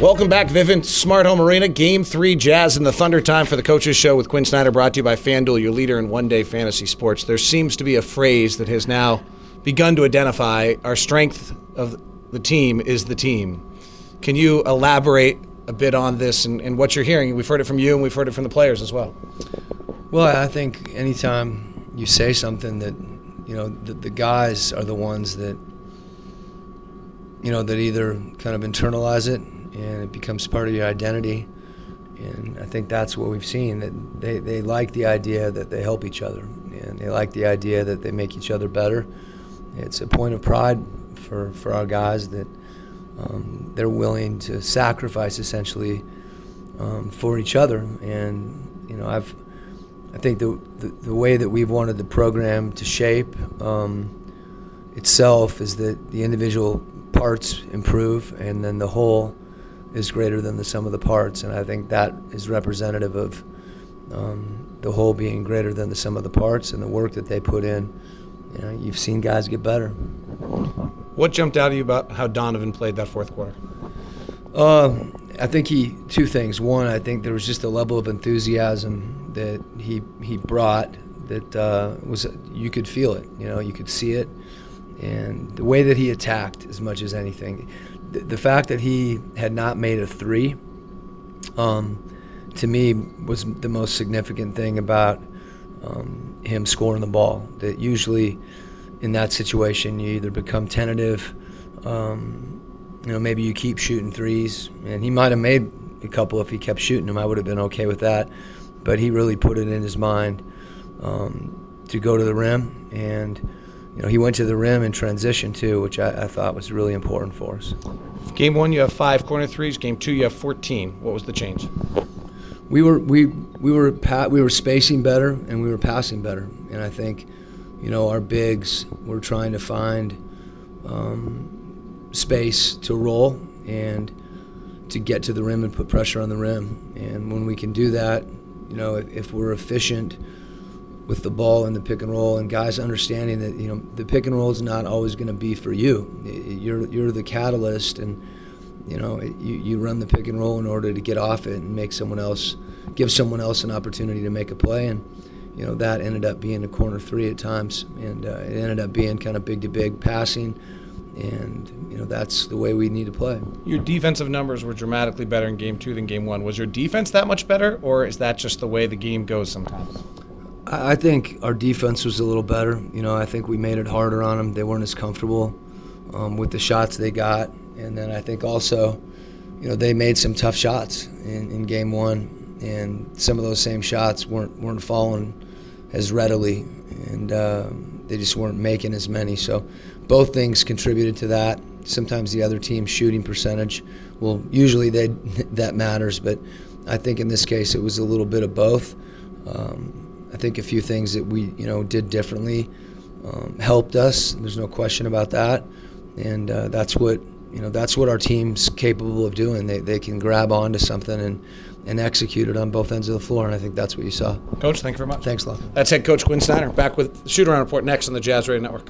Welcome back, Vivint Smart Home Arena. Game three, Jazz and the Thunder time for the Coaches Show with Quin Snyder, brought to you by FanDuel, your leader in one day fantasy sports. There seems to be a phrase that has now begun to identify our strength of the team is the team. Can you elaborate a bit on this and, and what you're hearing? We've heard it from you and we've heard it from the players as well. Well, I think anytime you say something that, you know, the, the guys are the ones that, you know, that either kind of internalize it and it becomes part of your identity. And I think that's what we've seen that they, they like the idea that they help each other and they like the idea that they make each other better. It's a point of pride for, for our guys that um, they're willing to sacrifice essentially um, for each other. And, you know, I've, I think the, the, the way that we've wanted the program to shape um, itself is that the individual parts improve and then the whole is greater than the sum of the parts. And I think that is representative of um, the whole being greater than the sum of the parts and the work that they put in. You know, you've seen guys get better. What jumped out at you about how Donovan played that fourth quarter? Uh, I think he two things. One, I think there was just a level of enthusiasm that he he brought that uh, was you could feel it. You know, you could see it, and the way that he attacked as much as anything. The, fact that he had not made a three, um, to me, was the most significant thing about um, him scoring the ball. That usually, in that situation, you either become tentative. Um, you know, maybe you keep shooting threes, and he might have made a couple if he kept shooting them. I would have been okay with that, but he really put it in his mind um, to go to the rim, and you know, he went to the rim in transition too, which I, I thought was really important for us. Game one, you have five corner threes. Game two, you have 14. What was the change? we were we we were pa- we were spacing better and we were passing better, and I think, you know, our bigs were trying to find um, space to roll and to get to the rim and put pressure on the rim. And when we can do that, you know, if, if we're efficient with the ball and the pick and roll, and guys understanding that you know the pick and roll is not always going to be for you. You're you're the catalyst and you know, you, you run the pick and roll in order to get off it and make someone else, give someone else an opportunity to make a play. And, you know, that ended up being a corner three at times. And uh, it ended up being kind of big to big passing. And, you know, that's the way we need to play. Your defensive numbers were dramatically better in game two than game one. Was your defense that much better, or is that just the way the game goes sometimes? I think our defense was a little better. You know, I think we made it harder on them. They weren't as comfortable um, with the shots they got. And then I think also, you know, they made some tough shots in, in game one, and some of those same shots weren't weren't falling as readily, and uh, they just weren't making as many. So both things contributed to that. Sometimes the other team's shooting percentage, well, usually they that matters, but I think in this case it was a little bit of both. Um, I think a few things that we you know did differently um, helped us. There's no question about that, and uh, that's what you know that's what our team's capable of doing. They, they can grab onto something and and execute it on both ends of the floor, and I think that's what you saw. Coach, thank you very much. Thanks a lot. That's head coach Quin Snyder. Back with the shoot around report next on the Jazz Radio Network.